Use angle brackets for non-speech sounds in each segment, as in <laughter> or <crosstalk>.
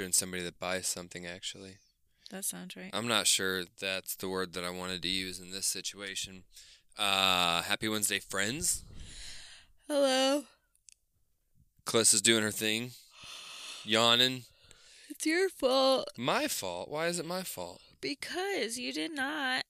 Think somebody that buys something. Actually, That sounds right. I'm not sure that's the word that I wanted to use in this situation. Uh, happy Wednesday, friends. Hello. Cliss is doing her thing, yawning. It's your fault My fault. Why is it my fault? because you did not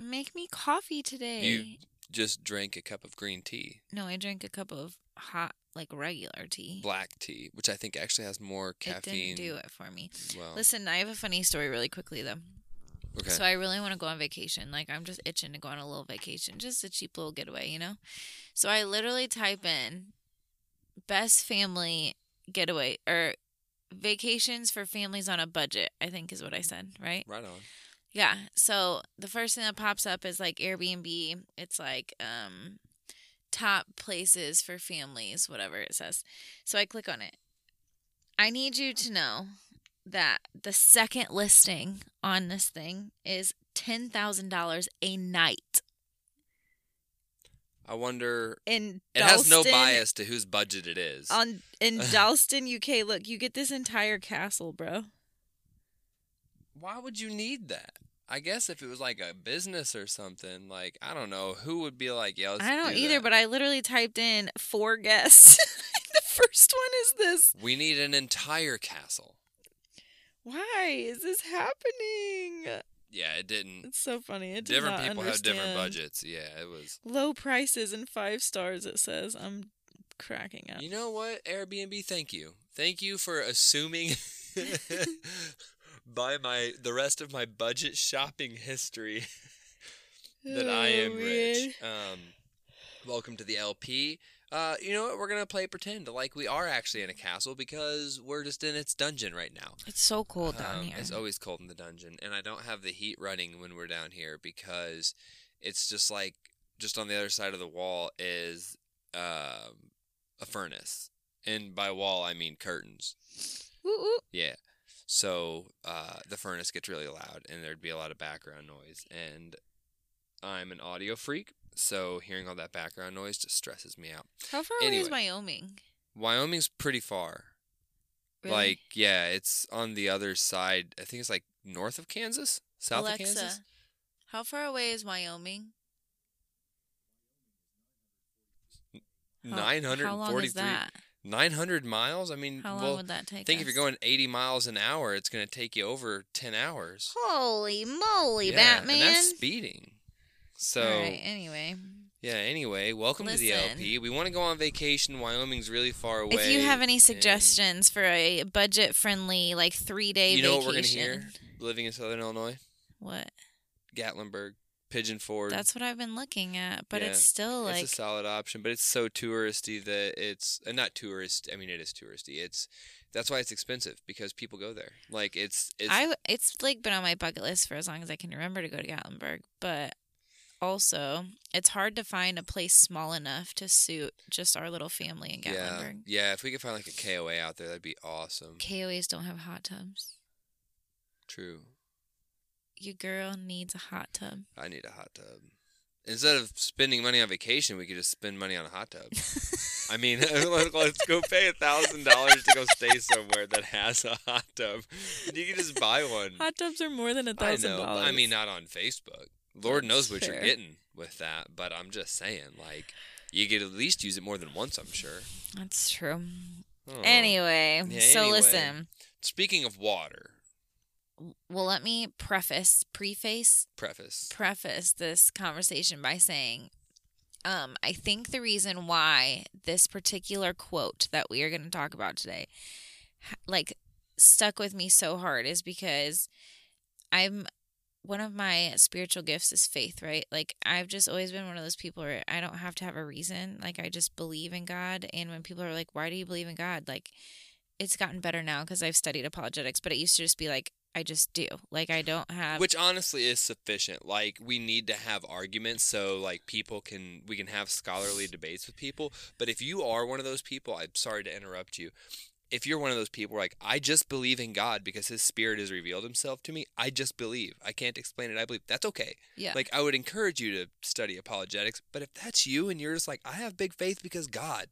make me coffee today. You just drank a cup of green tea, No, I drank a cup of hot, like regular tea. black tea, which I think actually has more caffeine. It didn't do it for me. Well, Listen, I have a funny story really quickly though. okay. So I really want to go on vacation. Like I'm just itching to go on a little vacation, just a cheap little getaway, you know. So I literally type in best family getaway or vacations for families on a budget. I think is what I said, right? right on. Yeah. So the first thing that pops up is like Airbnb. It's like um top places for families, whatever it says. So I click on it. I need you to know that the second listing on this thing is $10,000 a night. I wonder. In It has no bias to whose budget it is. On in <laughs> Dalston, UK. Look, you get this entire castle, bro. Why would you need that? I guess if it was like a business or something, like I don't know, who would be like, yeah, I don't do either, that. but I literally typed in four guests. <laughs> the first one is this. we need an entire castle. Why is this happening? Yeah, it didn't. It's so funny. It Different people have different budgets. Yeah, it was. Low prices and five stars. It says. I'm cracking up. You know what, Airbnb? Thank you, thank you for assuming <laughs> <laughs> by my the rest of my budget shopping history <laughs> that I Oh, am rich. Um, welcome to the LP. Uh, you know what? We're gonna play pretend like we are actually in a castle because we're just in its dungeon right now. It's so cold down Um, here. It's always cold in the dungeon, and I don't have the heat running when we're down here because it's just like just on the other side of the wall is um, a furnace, and by wall I mean curtains. Woo, woo. Yeah. So uh, the furnace gets really loud, and there'd be a lot of background noise. And I'm an audio freak, so hearing all that background noise just stresses me out. How far away is Wyoming? Wyoming's pretty far. Really? Like, yeah, it's on the other side. I think it's like north of Kansas, south Alexa, of Kansas. how far away is Wyoming? How long is forty-three. That? Nine hundred miles. I mean, How long well, would that take? I think if you're going eighty miles an hour, it's going to take you over ten hours. Holy moly, yeah, Batman! and that's speeding. So All right. Anyway, yeah. Anyway, welcome to the LP. We want to go on vacation. Wyoming's really far away. if you have any suggestions for a budget-friendly, like three-day you know vacation, what we're gonna hear living in Southern Illinois, What? Gatlinburg, Pigeon Forge. That's what I've been looking at, but Yeah, it's still like it's a solid option, but it's so touristy that it's uh, not tourist. I mean, it is touristy. It's that's why it's expensive because people go there. Like it's it's I it's like been on my bucket list for as long as I can remember to go to Gatlinburg, but also it's hard to find a place small enough to suit just our little family in yeah Gatlinburg. yeah. If we could find like a KOA out there, that'd be awesome. KOAs don't have hot tubs. True. Your girl needs a hot tub. I need a hot tub. Instead of spending money on vacation, we could just spend money on a hot tub. <laughs> I mean, <laughs> let's go pay a thousand dollars to go stay somewhere that has a hot tub. You can just buy one. Hot tubs are more than a I thousand dollars. I mean, not on Facebook. Lord knows what That's you're getting with that, but I'm just saying, like, you could at least use it more than once. I'm sure. that's true. Oh. Anyway, Yeah, so anyway. listen. speaking of water, Well, let me preface, preface, preface. preface this conversation by saying um, I think the reason why this particular quote that we are going to talk about today, like, stuck with me so hard is because I'm one of my spiritual gifts is faith, right? Like, I've just always been one of those people where I don't have to have a reason. Like, I just believe in God. And when people are like, why do you believe in God? Like, it's gotten better now because I've studied apologetics, but it used to just be like, I just do. Like, I don't have. Which honestly is sufficient. Like we need to have arguments so like people can we can have scholarly debates with people. But if you are one of those people, I'm sorry to interrupt you. If you're one of those people like I just believe in God because his spirit has revealed himself to me, I just believe. I can't explain it. I believe. That's okay. yeah. Like I would encourage you to study apologetics, but if that's you and you're just like I have big faith because God,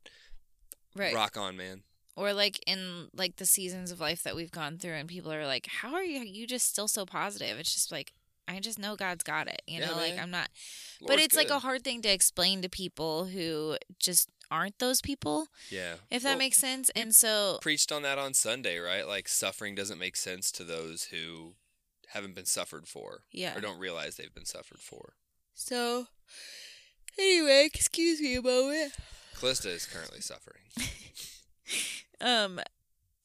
right. rock on, man. Or like in like the seasons of life that we've gone through and people are like how are you you just still so positive it's just like i just know god's got it you Yeah, know like i'm not but Lord's it's like a hard thing to explain to people who just aren't those people yeah. if that Well, makes sense and so preached on that on Sunday, right? Like suffering doesn't make sense to those who haven't been suffered for yeah or don't realize they've been suffered for. so anyway excuse me a moment Callista is currently suffering. <laughs> um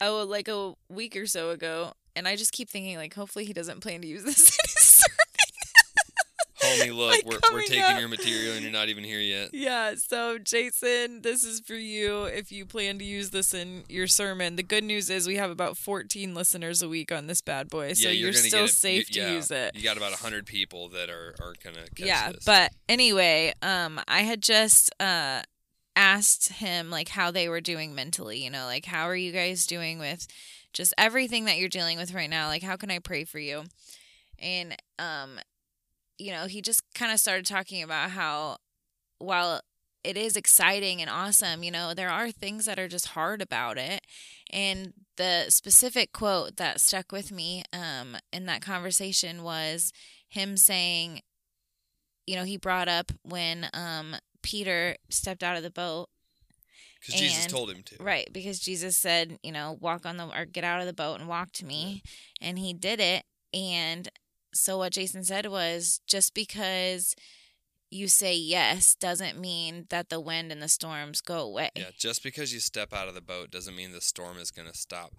oh like a week or so ago and i just keep thinking like hopefully he doesn't plan to use this <laughs> in his sermon Homie, look, Like we're, we're taking up. your material and you're not even here yet. yeah so jason this is for you if you plan to use this in your sermon the good news is we have about 14 listeners a week on this bad boy so yeah, you're, gonna still it. safe You- to yeah, use it You got about 100 people that are, are going to catch yeah this. but anyway um i had just uh asked him like how they were doing mentally you know like how are you guys doing with just everything that you're dealing with right now? Like how can i pray for you? And um you know he just kind of started talking about how while it is exciting and awesome you know there are things that are just hard about it. And the specific quote that stuck with me um in that conversation was him saying you know he brought up when um peter stepped out of the boat Because Jesus told him to. Right, because Jesus said, you know, walk on the or get out of the boat and walk to me, and he did it. And so what Jason said was just because you say yes doesn't mean that the wind and the storms go away. Yeah, just because you step out of the boat doesn't mean the storm is going to stop.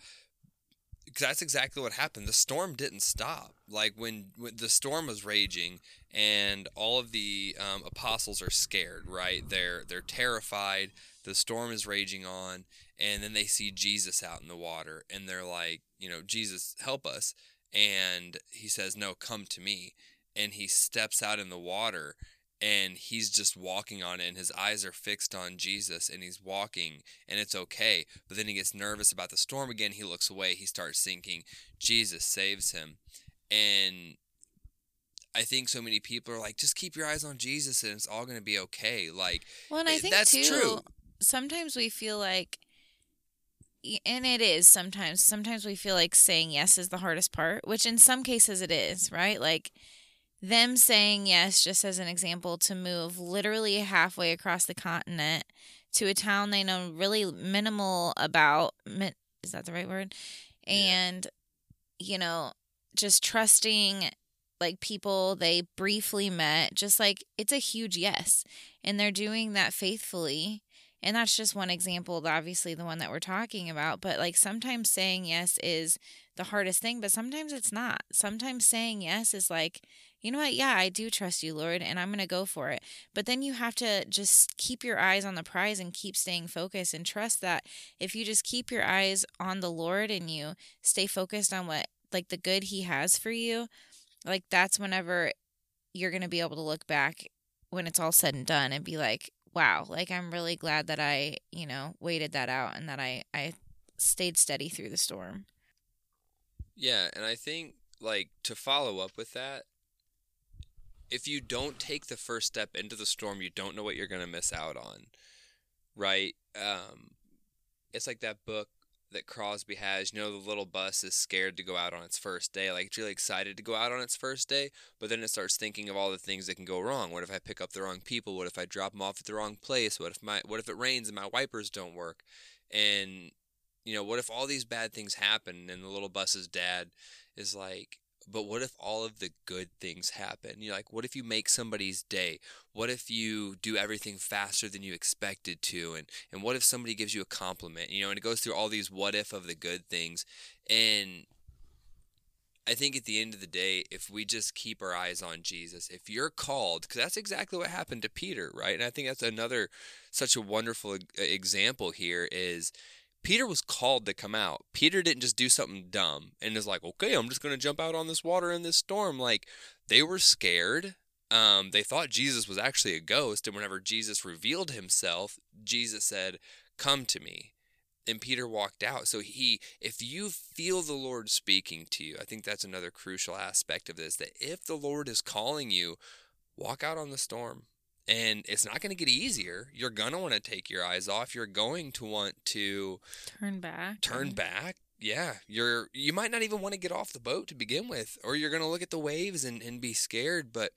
That's exactly what happened. The storm didn't stop. Like when, when the storm was raging, and all of the um, apostles are scared. Right? They're they're terrified. The storm is raging on, and then they see Jesus out in the water, and they're like, you know, Jesus, help us. And he says, No, come to me. And he steps out in the water, and he's just walking on it and his eyes are fixed on Jesus and he's walking and it's okay but then he gets nervous about the storm again he looks away he starts sinking Jesus saves him and I think so many people are like just keep your eyes on Jesus and it's all going to be okay like Well, and I think that's too, true. sometimes we feel like, and it is sometimes. Sometimes we feel like saying yes is the hardest part, which in some cases it is, right? Like them saying yes, just as an example, to move literally halfway across the continent to a town they know really minimal about. Is that the right word? Yeah. And you know, just trusting like people they briefly met just like it's a huge yes and they're doing that faithfully and that's just one example obviously the one that we're talking about but like sometimes saying yes is the hardest thing but sometimes it's not sometimes saying yes is like you know what? Yeah i do trust you lord and i'm going to go for it. But then you have to just keep your eyes on the prize and keep staying focused and trust that if you just keep your eyes on the lord and you stay focused on what like the good he has for you like that's whenever you're going to be able to look back when it's all said and done and be like wow like i'm really glad that i you know waited that out and that i i stayed steady through the storm. Yeah, and I think like to follow up with that, if you don't take the first step into the storm, you don't know what you're going to miss out on. Right? Um it's like that book that Crosby has, you know, the little bus is scared to go out on its first day. Like it's really excited to go out on its first day, but then it starts thinking of all the things that can go wrong. What if I pick up the wrong people? What if I drop them off at the wrong place? What if my what if it rains and my wipers don't work? And you know, what if all these bad things happen and the little bus's dad is like, but what if all of the good things happen? You're like, what if you make somebody's day? What if you do everything faster than you expected to? And and what if somebody gives you a compliment? You know, and it goes through all these what if of the good things. And I think at the end of the day, if we just keep our eyes on Jesus, if you're called, because that's exactly what happened to Peter, right? And I think that's another such a wonderful example here is Peter was called to come out. Peter didn't just do something dumb and is like, okay, I'm just going to jump out on this water in this storm. Like, they were scared. Um, they thought Jesus was actually a ghost. And whenever Jesus revealed himself, Jesus said, come to me. And Peter walked out. So he, if you feel the Lord speaking to you, I think that's another crucial aspect of this that if the Lord is calling you, walk out on the storm and it's not going to get easier. You're going to want to take your eyes off. You're going to want to Turn back. turn back. Yeah, you're you might not even want to get off the boat to begin with, or you're going to look at the waves and, and be scared. But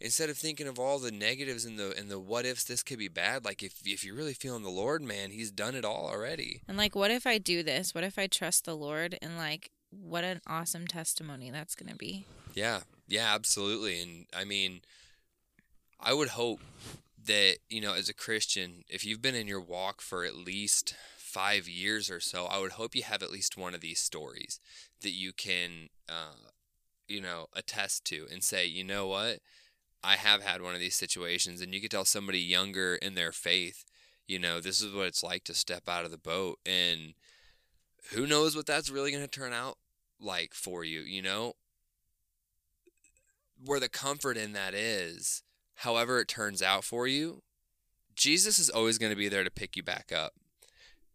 instead of thinking of all the negatives and the and the what ifs, this could be bad. Like if if you're really feeling the Lord, man, He's done it all already. And like, what if I do this? What if I trust the Lord? And like, what an awesome testimony that's gonna be. Yeah, yeah, absolutely. And I mean, I would hope that, you know, as a Christian, if you've been in your walk for at least five years or so, I would hope you have at least one of these stories that you can, uh, you know, attest to and say, you know what? I have had one of these situations. And you could tell somebody younger in their faith, you know, this is what it's like to step out of the boat. And who knows what that's really going to turn out like for you, you know? where the comfort in that is, however it turns out for you, Jesus is always going to be there to pick you back up.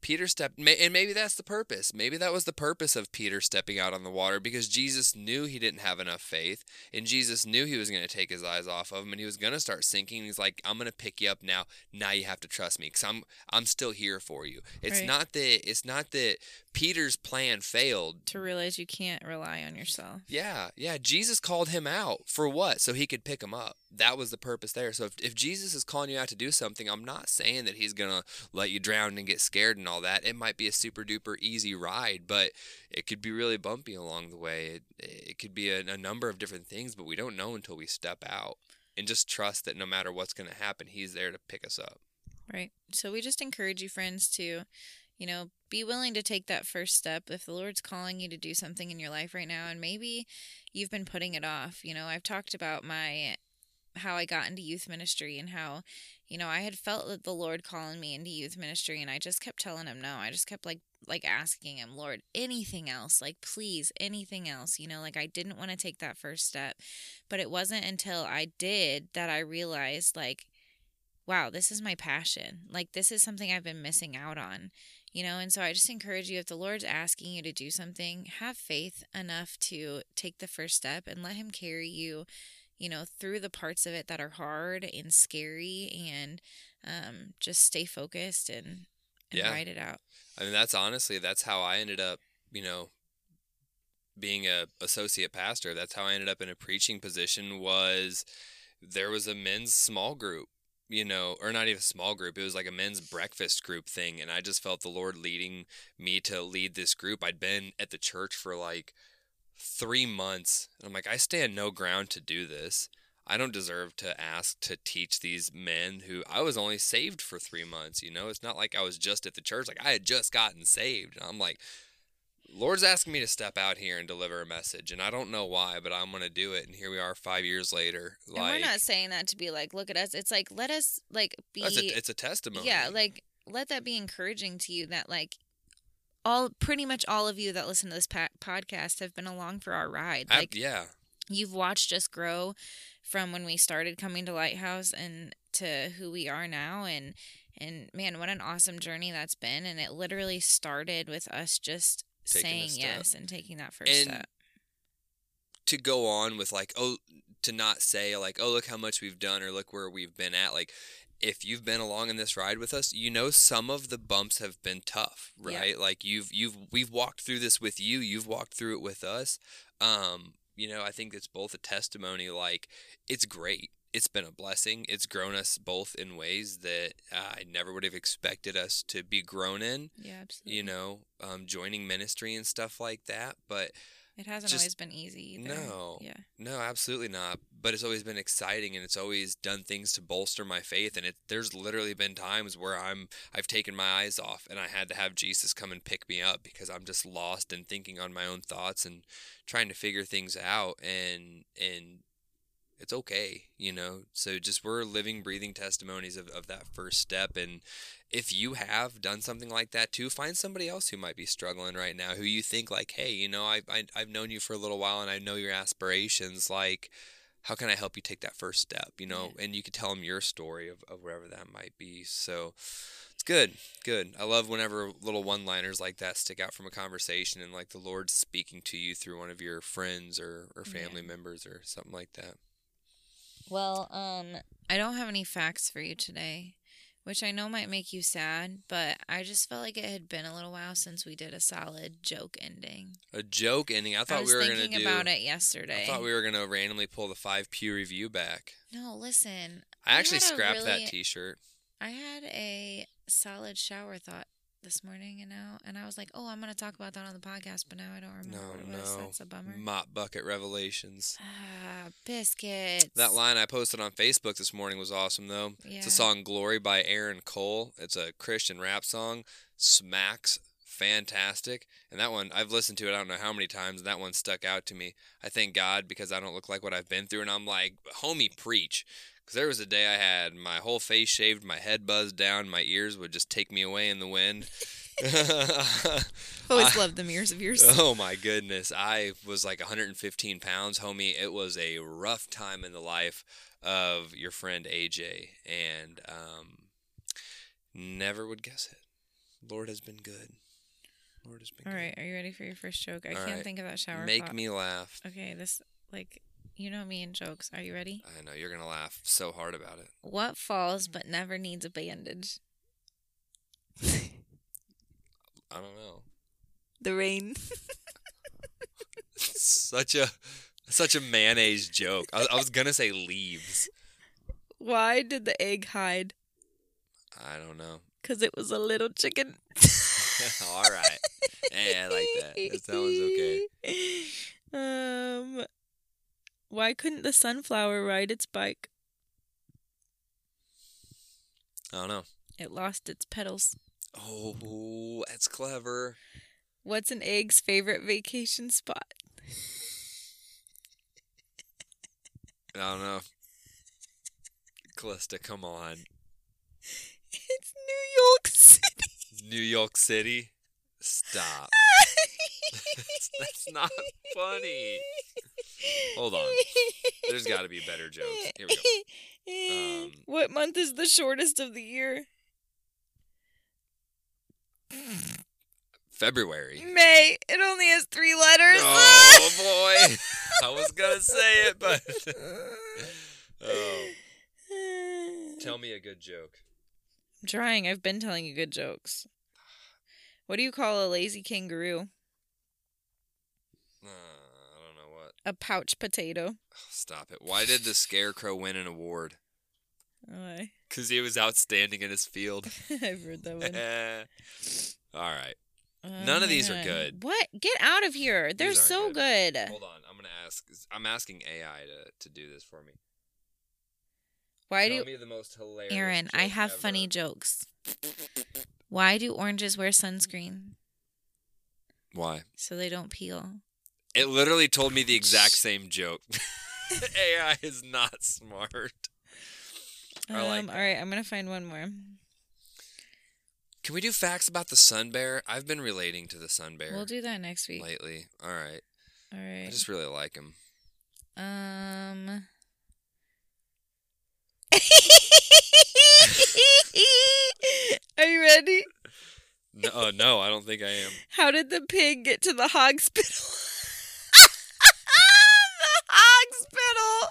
Peter stepped, and maybe that's the purpose. Maybe that was the purpose of Peter stepping out on the water because Jesus knew he didn't have enough faith, and Jesus knew he was going to take his eyes off of him, and he was going to start sinking. He's like, "I'm going to pick you up now. Now you have to trust me, because I'm I'm still here for you." It's Right. not that it's not that Peter's plan failed. To realize you can't rely on yourself. Yeah, yeah. Jesus called him out for what? So he could pick him up. That was the purpose there. So if, if Jesus is calling you out to do something, I'm not saying that he's going to let you drown and get scared and all that. It might be a super duper easy ride, but it could be really bumpy along the way. It, it could be a, a number of different things, but we don't know until we step out and just trust that no matter what's going to happen, he's there to pick us up. Right. So we just encourage you, friends, to, you know, be willing to take that first step. If the Lord's calling you to do something in your life right now, and maybe you've been putting it off, you know, I've talked about my how I got into youth ministry and how, you know, I had felt that the Lord calling me into youth ministry and I just kept telling him no. I just kept like like asking him, Lord, anything else, like please, anything else, you know, like I didn't want to take that first step. But it wasn't until I did that I realized like wow, this is my passion. Like this is something I've been missing out on. You know, and so I just encourage you if the Lord's asking you to do something, have faith enough to take the first step and let him carry you you know, through the parts of it that are hard and scary and um, just stay focused and, and Yeah. ride it out. I mean, that's honestly that's how I ended up, you know, being a associate pastor. That's how I ended up in a preaching position. Was there was a men's small group, you know, or not even a small group. It was like a men's breakfast group thing, and I just felt the Lord leading me to lead this group. I'd been at the church for like three months, and I'm like, I stand no ground to do this. I don't deserve to ask to teach these men who I was only saved for three months. You know, it's not like I was just at the church. Like I had just gotten saved. And I'm like, Lord's asking me to step out here and deliver a message, and I don't know why, but I'm gonna do it. And here we are, five years later. Like and we're not saying that to be like, look at us. It's like, let us like be. that's a, it's a testimony. yeah, like let that be encouraging to you that like all pretty much all of you that listen to this pa- podcast have been along for our ride. I- Like yeah, you've watched us grow from when we started coming to Lighthouse and to who we are now and and man what an awesome journey that's been and it literally started with us just saying yes and taking that first And step. to go on with like oh to not say like oh look how much we've done or look where we've been at like if you've been along in this ride with us you know some of the bumps have been tough Yeah. right? Like you've you've we've walked through this with you you've walked through it with us. Um you know i think it's both a testimony like it's great it's been a blessing it's grown us both in ways that i never would have expected us to be grown in yeah absolutely you know um, joining ministry and stuff like that but it hasn't just- always been easy either. no. yeah no, absolutely not. But it's always been exciting, and it's always done things to bolster my faith. And it there's literally been times where I'm I've taken my eyes off, and I had to have Jesus come and pick me up because I'm just lost and thinking on my own thoughts and trying to figure things out. And and it's okay, you know. So just we're living, breathing testimonies of, of that first step. And if you have done something like that too, find somebody else who might be struggling right now, who you think like, hey, you know, I, I I've known you for a little while, and I know your aspirations. Like, how can I help you take that first step? You know, and you could tell them your story of, of wherever that might be. So. It's good, good. I love whenever little one-liners like that stick out from a conversation, and like the Lord's speaking to you through one of your friends or, or Yeah. family members or something like that. Well, um, I don't have any facts for you today, which I know might make you sad, but I just felt like it had been a little while since we did a solid joke ending. A joke ending. I I thought was we were gonna thinking do. about it yesterday. I thought we were gonna randomly pull the five pew review back. No, listen. I I actually scrapped really- that T-shirt. I had a solid shower thought this morning, and now, and I was like, "Oh, I'm gonna talk about that on the podcast," but now I don't remember No, what it was. no. That's a bummer. Mop bucket revelations. Ah, biscuits. That line I posted on Facebook this morning was awesome, though. Yeah. It's a song "Glory" by Aaron Cole. It's a Christian rap song. Smacks, fantastic. And that one I've listened to it. I don't know how many times. And that one stuck out to me. I thank God because I don't look like what I've been through, and I'm like, homie, preach. Because there was a day I had my whole face shaved, my head buzzed down, my ears would just take me away in the wind. <laughs> <laughs> Always I- loved the mirrors of yours. Oh my goodness. I was like 115 pounds, homie. It was a rough time in the life of your friend AJ. And um, never would guess it. Lord has been good. Lord has been All good. right, are you ready for your first joke? I All can't right. think of that shower. Make thought. me laugh. Okay, this like you know me and jokes. Are you ready? I know you're going to laugh so hard about it. What falls but never needs a bandage? <laughs> I don't know. The rain. <laughs> such a such a mayonnaise joke. I, I was going to say leaves. Why did the egg hide? I don't know. Because it was a little chicken. <laughs> All right. Yeah, I like that. That sounds okay. Um, why couldn't the sunflower ride its bike? I don't know. It lost its petals. Oh, that's clever. What's an egg's favorite vacation spot? I don't know. Callista, come on. It's New York City. New York City? Stop. <laughs> <laughs> That's not funny. Hold on. There's <laughs> got to be better jokes. Here we go. <laughs> Um, what month is the shortest of the year? February. May. It only has three letters. Oh, boy. I was going to say it, but. <laughs> oh. Tell me a good joke. I'm trying. I've been telling you good jokes. What do you call a lazy kangaroo? Uh, I don't know what. A pouch potato. Stop it. Why did the Scarecrow win an award? Why? <laughs> Because he was outstanding in his field. <laughs> I've heard that one. <laughs> All right. Oh None of these are good. What? Get out of here. They're so good. good. Hold on. I'm gonna ask. I'm asking AI to to do this for me. Why do? Tell do me the most hilarious. Aaron, I have ever. funny jokes. Why do oranges wear sunscreen? Why? So they don't peel. It literally told me the exact same joke. <laughs> <laughs> AI is not smart. I like Um, all right, I'm gonna find one more. Can we do facts about the sun bear? I've been relating to the sun bear We'll do that next week. lately. All right. All right. I just really like him. Um. Are you ready? No, oh, no, I don't think I am. How did the pig get to the hospital? Hospital.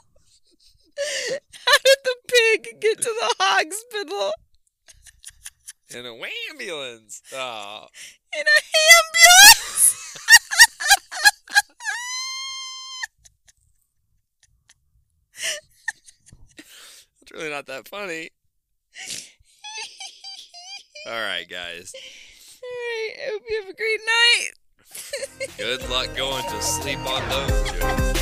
How did the pig get to the hospital In a ambulance. Oh. in a ambulance? It's really not that funny. All right, guys. All right. I hope you have a great night. Good luck going to sleep on those jokes.